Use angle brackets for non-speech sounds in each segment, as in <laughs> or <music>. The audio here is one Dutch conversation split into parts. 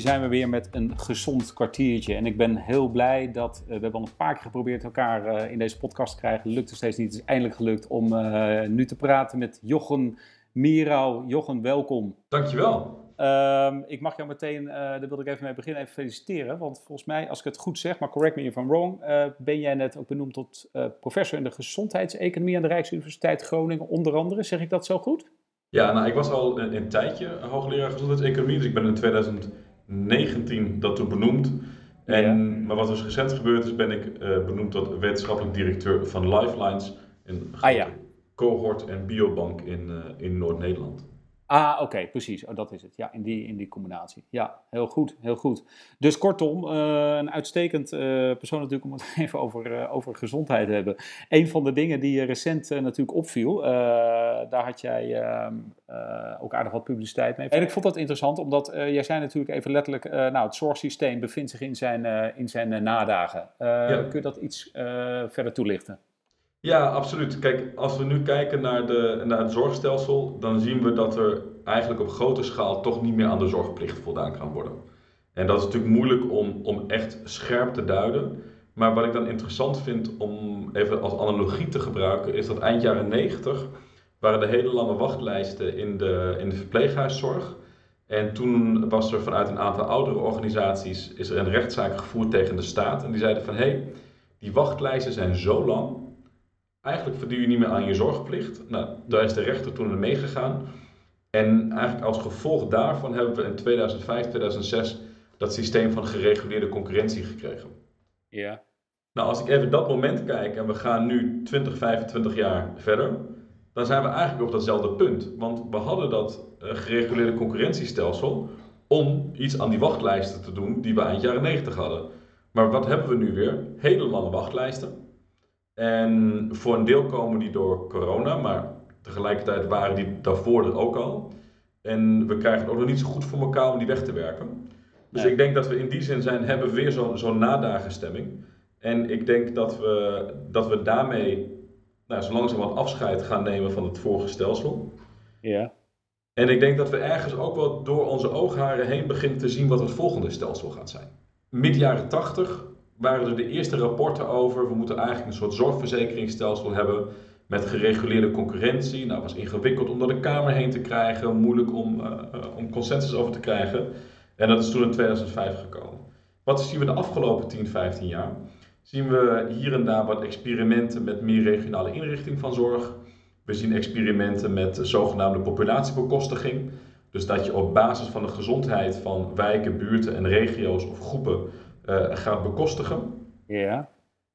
hier zijn we weer met een gezond kwartiertje. En ik ben heel blij dat uh, we hebben al een paar keer geprobeerd elkaar uh, in deze podcast te krijgen. Lukt er steeds niet. Het is eindelijk gelukt om uh, nu te praten met Jochen Mierau. Jochen, welkom. Dankjewel. Um, ik mag jou meteen, daar wilde ik even mee beginnen, even feliciteren. Want volgens mij, als ik het goed zeg, maar correct me if I'm wrong, ben jij net ook benoemd tot professor in de gezondheidseconomie aan de Rijksuniversiteit Groningen, onder andere. Zeg ik dat zo goed? Ja, nou, ik was al een, een tijdje hoogleraar gezondheidseconomie, dus ik ben in 2019 dat toen benoemd. En, ja. Maar wat dus recent gebeurd is, ben ik uh, benoemd tot wetenschappelijk directeur van Lifelines, een ah, ja. cohort en biobank in, uh, in Noord-Nederland. Ah, oké, precies. Oh, dat is het. Ja, in die, in die combinatie. Ja, heel goed, heel goed. Dus kortom, uh, een uitstekend uh, persoon natuurlijk om het <laughs> even over, uh, over gezondheid te hebben. Een van de dingen die recent natuurlijk opviel, daar had jij ehm, ook aardig wat publiciteit mee. En ik vond dat interessant, omdat jij zei natuurlijk even letterlijk, nou, het zorgsysteem bevindt zich in zijn, in zijn nadagen. Ja. Kun je dat iets verder toelichten? Ja, absoluut. Kijk, als we nu kijken naar, de, naar het zorgstelsel, dan zien we dat er eigenlijk op grote schaal toch niet meer aan de zorgplicht voldaan kan worden. En dat is natuurlijk moeilijk om, om echt scherp te duiden. Maar wat ik dan interessant vind om even als analogie te gebruiken, is dat eind jaren 90 waren de hele lange wachtlijsten in de, in de verpleeghuiszorg. En toen was er vanuit een aantal oudere organisaties is er een rechtszaak gevoerd tegen de staat. En die zeiden van hé, hey, die wachtlijsten zijn zo lang eigenlijk verdien je niet meer aan je zorgplicht. Nou, daar is de rechter toen mee meegegaan. En eigenlijk als gevolg daarvan hebben we in 2005, 2006 dat systeem van gereguleerde concurrentie gekregen. Ja. Nou, als ik even dat moment kijk en we gaan nu 20, 25 jaar verder, dan zijn we eigenlijk op datzelfde punt. Want we hadden dat uh, gereguleerde concurrentiestelsel om iets aan die wachtlijsten te doen die we eind jaren 90 hadden. Maar wat hebben we nu weer? Hele lange wachtlijsten en voor een deel komen die door corona, maar tegelijkertijd waren die daarvoor er ook al. En we krijgen het ook nog niet zo goed voor elkaar om die weg te werken. Dus ik denk dat we in die zin zijn, hebben we weer zo'n zo nadagenstemming. En ik denk dat we, dat we daarmee nou, zo langzamerhand afscheid gaan nemen van het vorige stelsel. Ja. En ik denk dat we ergens ook wel door onze oogharen heen beginnen te zien wat het volgende stelsel gaat zijn. Mid jaren 80 waren er de eerste rapporten over. We moeten eigenlijk een soort zorgverzekeringsstelsel hebben met gereguleerde concurrentie. Nou, was ingewikkeld om door de Kamer heen te krijgen, moeilijk om, uh, om consensus over te krijgen. En dat is toen in 2005 gekomen. Wat zien we de afgelopen 10, 15 jaar? Zien we hier en daar wat experimenten met meer regionale inrichting van zorg. We zien experimenten met zogenaamde populatiebekostiging. Dus dat je op basis van de gezondheid van wijken, buurten en regio's of groepen gaat bekostigen. Ja.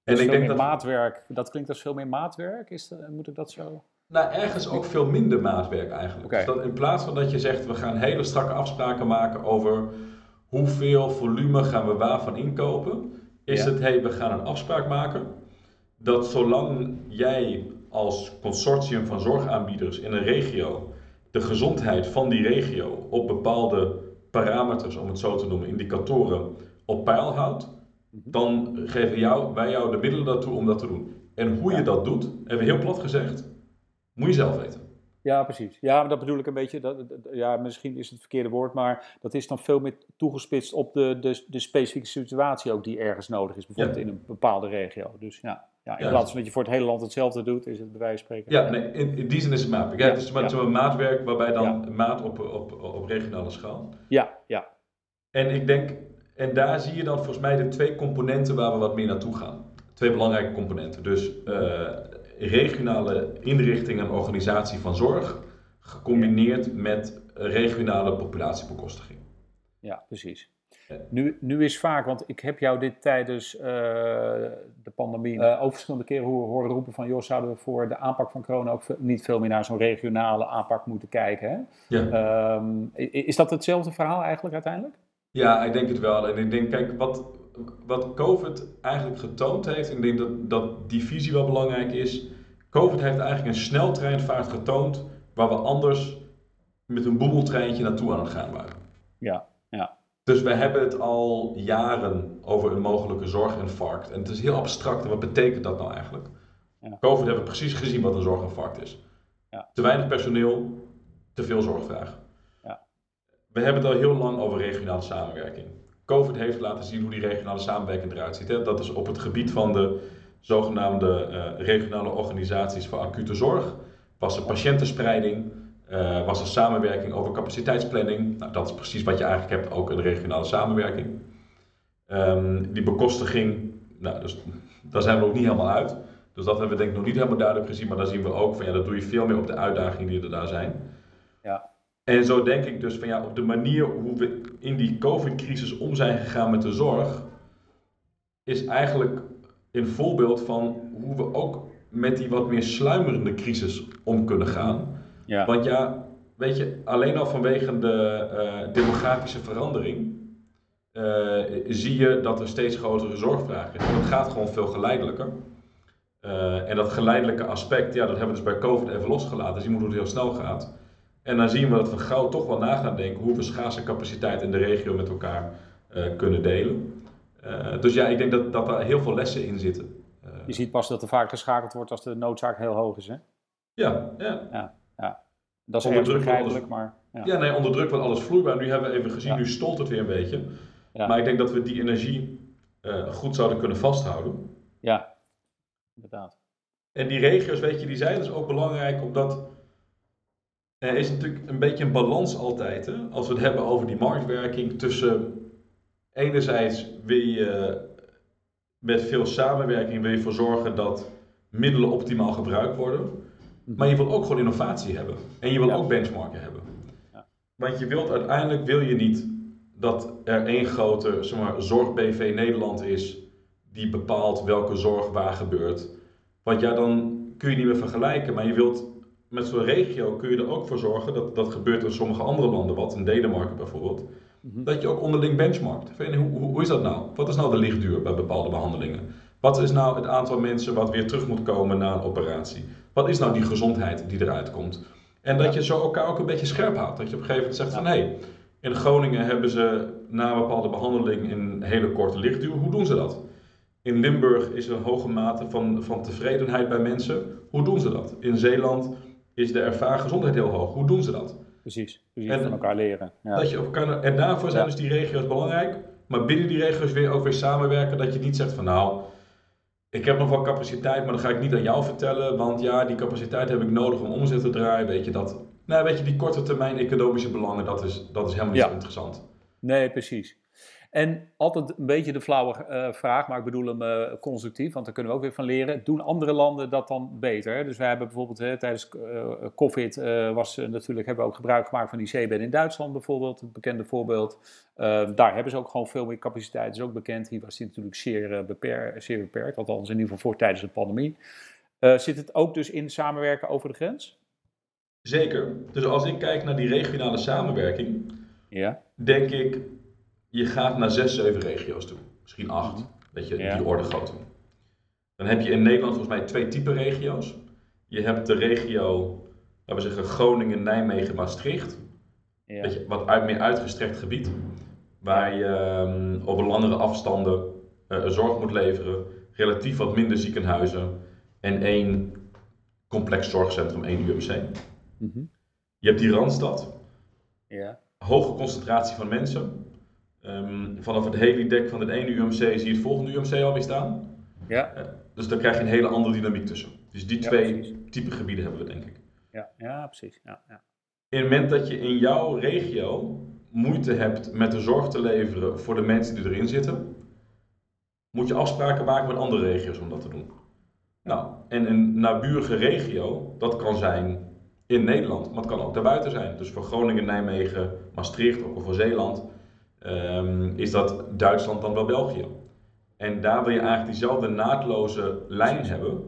En ik denk dat maatwerk, dat klinkt als veel meer maatwerk. Is dat, moet ik dat zo? Nou, ergens ook veel minder maatwerk eigenlijk. Okay. Dus dat in plaats van dat je zegt, we gaan hele strakke afspraken maken over hoeveel volume gaan we waarvan inkopen, is het, hey, we gaan een afspraak maken dat zolang jij als consortium van zorgaanbieders in een regio de gezondheid van die regio op bepaalde parameters, om het zo te noemen, indicatoren, op peil houdt, mhm. dan geven jou, wij jou de middelen daartoe om dat te doen. En hoe je dat doet, even heel plat gezegd, moet je zelf weten. Ja, precies. Ja, maar dat bedoel ik een beetje. Dat, ja, misschien is het verkeerde woord, maar dat is dan veel meer toegespitst op de, de, de specifieke situatie ook die ergens nodig is, bijvoorbeeld in een bepaalde regio. Dus ja, ja in plaats van dat je voor het hele land hetzelfde doet, is het bij wijze van spreken. Ja, nee, in, in die zin is het maatwerk. Ja, het is maar zo'n maatwerk waarbij dan maat op, op, op regionale schaal. Ja, ja. En ik denk, en daar zie je dan volgens mij de twee componenten waar we wat meer naartoe gaan. Twee belangrijke componenten. Dus uh, regionale inrichting en organisatie van zorg, gecombineerd met regionale populatiebekostiging. Ja, precies. Nu, nu is vaak, want ik heb jou dit tijdens uh, de pandemie uh, ook verschillende keren horen roepen van, joh, zouden we voor de aanpak van corona ook niet veel meer naar zo'n regionale aanpak moeten kijken? Hè? Ja. Um, is dat hetzelfde verhaal eigenlijk uiteindelijk? Ja, ik denk het wel. En ik denk, kijk, wat, wat COVID eigenlijk getoond heeft, en ik denk dat, dat die visie wel belangrijk is. COVID heeft eigenlijk een sneltreinvaart getoond waar we anders met een boemeltreintje naartoe aan het gaan waren. Ja, ja. Dus we hebben het al jaren over een mogelijke zorginfarct. En het is heel abstract. En wat betekent dat nou eigenlijk? Ja. COVID hebben we precies gezien wat een zorginfarct is. Ja. Te weinig personeel, te veel zorgvraag we hebben het al heel lang over regionale samenwerking. COVID heeft laten zien hoe die regionale samenwerking eruit ziet. Hè? Dat is op het gebied van de zogenaamde uh, regionale organisaties voor acute zorg, was er patiëntenspreiding, uh, was er samenwerking over capaciteitsplanning. Nou, dat is precies wat je eigenlijk hebt, ook een regionale samenwerking. Um, die bekostiging, nou, dus, daar zijn we ook niet helemaal uit. Dus dat hebben we denk ik nog niet helemaal duidelijk gezien, maar daar zien we ook van ja, dat doe je veel meer op de uitdagingen die er daar zijn. Ja. En zo denk ik dus van ja, op de manier hoe we in die COVID-crisis om zijn gegaan met de zorg, is eigenlijk een voorbeeld van hoe we ook met die wat meer sluimerende crisis om kunnen gaan. Ja. Want ja, weet je, alleen al vanwege de uh, demografische verandering uh, zie je dat er steeds grotere zorgvraag is. Dat gaat gewoon veel geleidelijker. Uh, en dat geleidelijke aspect, ja, dat hebben we dus bij COVID even losgelaten. Zien we hoe het heel snel gaat. En dan zien we dat we gauw toch wel na gaan denken hoe we schaarse capaciteit in de regio met elkaar kunnen delen. dus ja, ik denk dat, dat daar heel veel lessen in zitten. je ziet pas dat er vaak geschakeld wordt als de noodzaak heel hoog is, hè? Ja, ja. ja, ja. Dat is erg begrijpelijk, maar... Ja. ja. nee, onder druk wordt alles vloeibaar. Nu hebben we even gezien, ja. nu stolt het weer een beetje. Maar ik denk dat we die energie uh, goed zouden kunnen vasthouden. Ja, inderdaad. En die regio's, weet je, die zijn dus ook belangrijk omdat is natuurlijk een beetje een balans altijd. Hè? Als we het hebben over die marktwerking tussen enerzijds wil je met veel samenwerking wil je ervoor zorgen dat middelen optimaal gebruikt worden. Maar je wil ook gewoon innovatie hebben. En je wil ja. ook benchmarken hebben. Ja. Want je wilt uiteindelijk wil je niet dat er één grote zeg maar, zorg-BV Nederland is die bepaalt welke zorg waar gebeurt. Want ja, dan kun je niet meer vergelijken. Maar je wilt met zo'n regio kun je er ook voor zorgen, dat, dat gebeurt in sommige andere landen, wat in Denemarken bijvoorbeeld, mm-hmm. dat je ook onderling benchmarkt. Hoe, hoe, hoe is dat nou? Wat is nou de lichtduur bij bepaalde behandelingen? Wat is nou het aantal mensen wat weer terug moet komen na een operatie? Wat is nou die gezondheid die eruit komt? En dat je zo elkaar ook een beetje scherp houdt. Dat je op een gegeven moment zegt van hé, hey, in Groningen hebben ze na een bepaalde behandeling een hele korte lichtduur. Hoe doen ze dat? In Limburg is er een hoge mate van, van tevredenheid bij mensen. Hoe doen ze dat? In Zeeland is de ervaren gezondheid heel hoog. Hoe doen ze dat? Precies, precies en, van elkaar leren. Ja. Dat je elkaar, en daarvoor zijn ja. dus die regio's belangrijk. Maar binnen die regio's weer ook weer samenwerken. Dat je niet zegt van nou, ik heb nog wel capaciteit, maar dat ga ik niet aan jou vertellen. Want ja, die capaciteit heb ik nodig om omzet te draaien. Weet je dat? Nou, weet je, die korte termijn economische belangen, dat is, dat is helemaal niet Ja. zo interessant. Nee, precies. En altijd een beetje de flauwe eh, vraag, maar ik bedoel hem eh, constructief, want daar kunnen we ook weer van leren. Doen andere landen dat dan beter? Dus wij hebben bijvoorbeeld hè, tijdens eh, COVID was natuurlijk, hebben we ook gebruik gemaakt van die zeebed in Duitsland bijvoorbeeld, het bekende voorbeeld. daar hebben ze ook gewoon veel meer capaciteit, dat is ook bekend. Hier was die natuurlijk zeer beperkt, althans in ieder geval voor tijdens de pandemie. zit het ook dus in samenwerken over de grens? Zeker. Dus als ik kijk naar die regionale samenwerking, ja. denk ik, je gaat naar zes, zeven regio's toe. Misschien acht, mm-hmm. weet je, Ja. die orde grootte. Dan heb je in Nederland volgens mij twee typen regio's. Je hebt de regio, laten we zeggen, Groningen, Nijmegen, Maastricht. Ja. Je, wat uit, meer uitgestrekt gebied. Waar je ehm, op langere afstanden eh, zorg moet leveren. Relatief wat minder ziekenhuizen. En één complex zorgcentrum, één UMC. Mhm. Je hebt die Randstad. Ja. Hoge concentratie van mensen. Ehm, vanaf het helidek van het ene UMC zie je het volgende UMC alweer staan. Ja. Eh, dus daar krijg je een hele andere dynamiek tussen. Dus die Ja, twee precies. type gebieden hebben we, denk ik. Ja, ja, precies. Ja, ja. In het moment dat je in jouw regio moeite hebt met de zorg te leveren voor de mensen die erin zitten, moet je afspraken maken met andere regio's om dat te doen. Nou, en een naburige regio, dat kan zijn in Nederland, maar het kan ook daarbuiten zijn. Dus voor Groningen, Nijmegen, Maastricht, ook voor Zeeland, ehm, is dat Duitsland dan wel België. En daar wil je eigenlijk diezelfde naadloze lijn hebben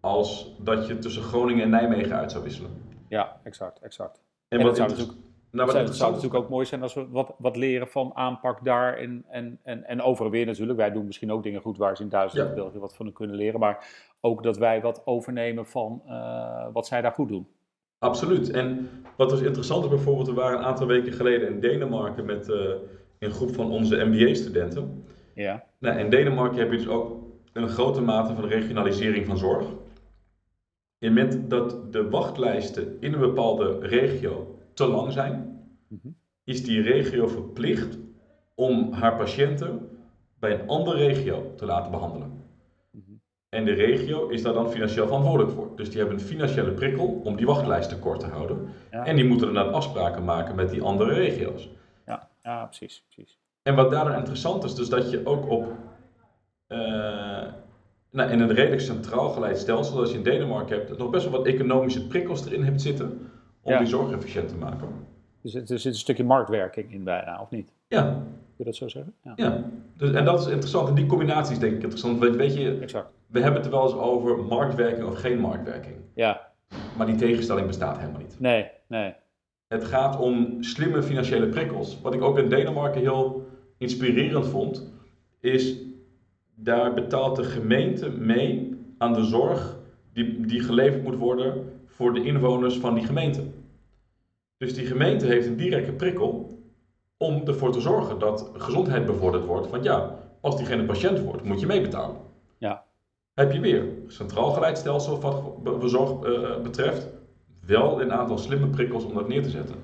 als dat je tussen Groningen en Nijmegen uit zou wisselen. ja exact, exact. En, En wat zou natuurlijk- nou, Het wat zou, het zou natuurlijk ook mooi zijn als we wat, wat leren van aanpak daar en, en, en, en overal weer natuurlijk. Wij doen misschien ook dingen goed waar ze in Duitsland en Ja. België wat van kunnen leren. Maar ook dat wij wat overnemen van eh, wat zij daar goed doen. Absoluut. En wat was interessant is bijvoorbeeld, we waren een aantal weken geleden in Denemarken met eh, een groep van onze MBA-studenten. Ja, Nou, in Denemarken heb je dus ook een grote mate van regionalisering van zorg. In het moment dat de wachtlijsten in een bepaalde regio te lang zijn, Mhm. is die regio verplicht om haar patiënten bij een andere regio te laten behandelen. Mhm. En de regio is daar dan financieel verantwoordelijk voor. Dus die hebben een financiële prikkel om die wachtlijsten kort te houden. Ja. En die moeten dan afspraken maken met die andere regio's. Ja, precies, precies. En wat daar dan interessant is, dus dat je ook op eh, nou, in een redelijk centraal geleid stelsel, zoals je in Denemarken hebt, nog best wel wat economische prikkels erin hebt zitten om Ja. die zorg efficiënt te maken. Dus er zit een stukje marktwerking in bijna, of niet? Ja, Kun je dat zo zeggen? Ja, ja. Dus, en dat is interessant. En die combinatie is denk ik interessant. Weet, weet je, exact. we hebben het er wel eens over marktwerking of geen marktwerking. Ja, Maar die tegenstelling bestaat helemaal niet. nee, nee. Het gaat om slimme financiële prikkels. Wat ik ook in Denemarken heel inspirerend vond, is daar betaalt de gemeente mee aan de zorg die, die geleverd moet worden voor de inwoners van die gemeente. Dus die gemeente heeft een directe prikkel om ervoor te zorgen dat gezondheid bevorderd wordt. Want ja, als diegene patiënt wordt, moet je meebetalen. Ja. Heb je weer centraal geleidstelsel wat zorg eh, betreft, wel een aantal slimme prikkels om dat neer te zetten.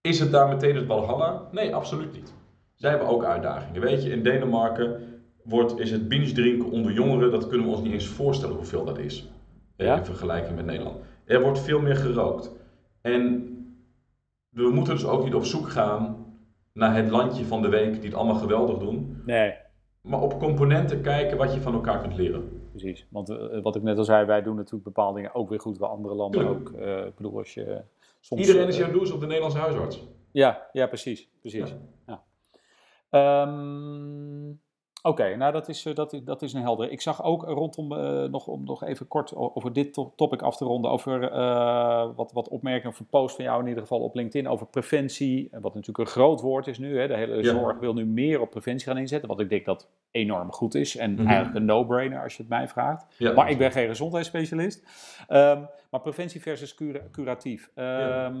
Is het daar meteen het Valhalla? Nee, absoluut niet. Zij hebben ook uitdagingen. Weet je, in Denemarken wordt, is het binge drinken onder jongeren, dat kunnen we ons niet eens voorstellen hoeveel dat is. Ja? In vergelijking met Nederland. Er wordt veel meer gerookt. En we moeten dus ook niet op zoek gaan naar het landje van de week die het allemaal geweldig doen. Nee, Maar op componenten kijken wat je van elkaar kunt leren. Precies. Want eh, wat ik net al zei, wij doen natuurlijk bepaalde dingen ook weer goed waar andere landen ook. eh, ik bedoel, als je soms... Iedereen is eh, jaloers op de Nederlandse huisarts. Ja, ja, precies. precies. Ja. Ja. Ehm, Oké, nou dat is, eh, dat, is, dat is een helder. Ik zag ook rondom, eh, nog, om nog even kort over dit to- topic af te ronden, over eh, wat, wat opmerkingen of een post van jou in ieder geval op LinkedIn over preventie, wat natuurlijk een groot woord is nu. Hè. De hele Ja. zorg wil nu meer op preventie gaan inzetten, wat ik denk dat enorm goed is en Mhm. eigenlijk een no-brainer als je het mij vraagt. Ja. Maar ik ben geen gezondheidsspecialist. Ehm, maar preventie versus cura- curatief. Ehm, Ja.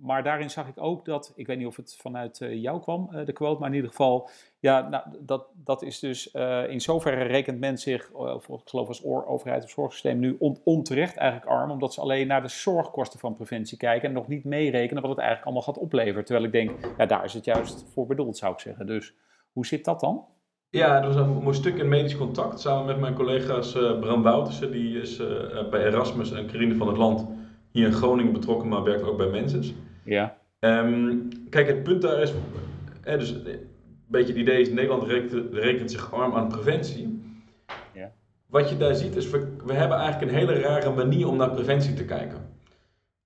Maar daarin zag ik ook dat, ik weet niet of het vanuit eh, jou kwam, eh, de quote, maar in ieder geval, ja, nou, dat, dat is dus eh, in zoverre rekent men zich, of ik geloof als oor- overheid of zorgsysteem, nu on- onterecht eigenlijk arm, omdat ze alleen naar de zorgkosten van preventie kijken en nog niet meerekenen wat het eigenlijk allemaal gaat opleveren. Terwijl ik denk, ja, daar is het juist voor bedoeld, zou ik zeggen. Dus hoe zit dat dan? Ja, er was een mooi stuk in medisch contact samen met mijn collega's eh, Bram Woutersen, die is eh, eh, bij Erasmus en Carine van het Land hier in Groningen betrokken, maar werkt ook bij Mensis. Ja, Ehm, kijk, het punt daar is, eh, dus een beetje het idee is, Nederland rekent, rekent zich arm aan preventie. Ja. Wat je daar ziet is, we, we hebben eigenlijk een hele rare manier om naar preventie te kijken.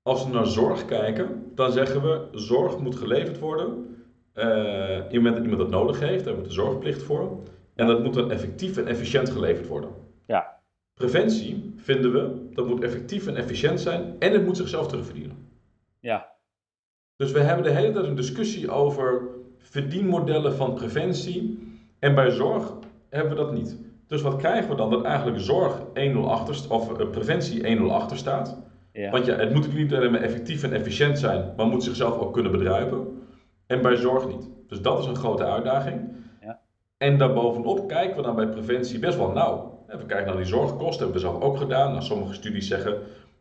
Als we naar zorg kijken, dan zeggen we, zorg moet geleverd worden. Eh iemand, iemand dat nodig heeft, daar moet de zorgplicht voor. En dat moet dan effectief en efficiënt geleverd worden. Ja. Preventie, vinden we, dat moet effectief en efficiënt zijn en het moet zichzelf terugverdienen. ja, Dus we hebben de hele tijd een discussie over verdienmodellen van preventie. En bij zorg hebben we dat niet. Dus wat krijgen we dan? Dat eigenlijk zorg 1-0 achter, of eh, preventie 1-0 achter staat. ja. Want ja, het moet natuurlijk niet alleen maar effectief en efficiënt zijn, maar moet zichzelf ook kunnen bedruipen. En bij zorg niet. Dus dat is een grote uitdaging. Ja. En daarbovenop kijken we dan bij preventie best wel nauw. We kijken naar die zorgkosten, hebben we zelf ook gedaan. Nou, sommige studies zeggen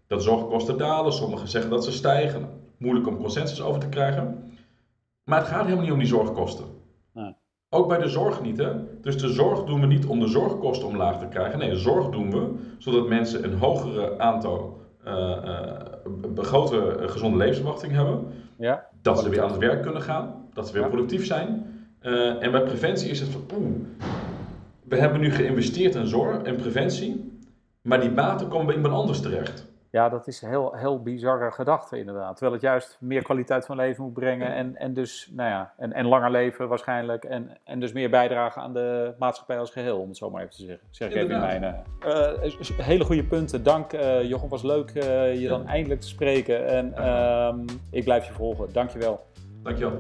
dat zorgkosten dalen, sommige zeggen dat ze stijgen. Moeilijk om consensus over te krijgen. Maar het gaat helemaal niet om die zorgkosten. Nee. Ook bij de zorg niet, hè? Dus de zorg doen we niet om de zorgkosten omlaag te krijgen. Nee, de zorg doen we zodat mensen een hogere aantal, een grotere eh, gezonde levensverwachting hebben. Ja. Dat ze weer aan het werk kunnen gaan, dat ze weer Ja. productief zijn. Eh, en bij preventie is het van, oeh, we hebben nu geïnvesteerd in zorg en preventie, maar die baten komen bij iemand anders terecht. Ja, dat is een heel, heel bizarre gedachte inderdaad. Terwijl het juist meer kwaliteit van leven moet brengen en, en dus, nou ja, en, en langer leven waarschijnlijk. En, en dus meer bijdragen aan de maatschappij als geheel, om het zo maar even te zeggen. Zeg ik even in mijn... eh, hele goede punten. Dank eh Jochem, was leuk eh, je dan eindelijk te spreken. En ehm, ik blijf je volgen. Dankjewel. Dankjewel.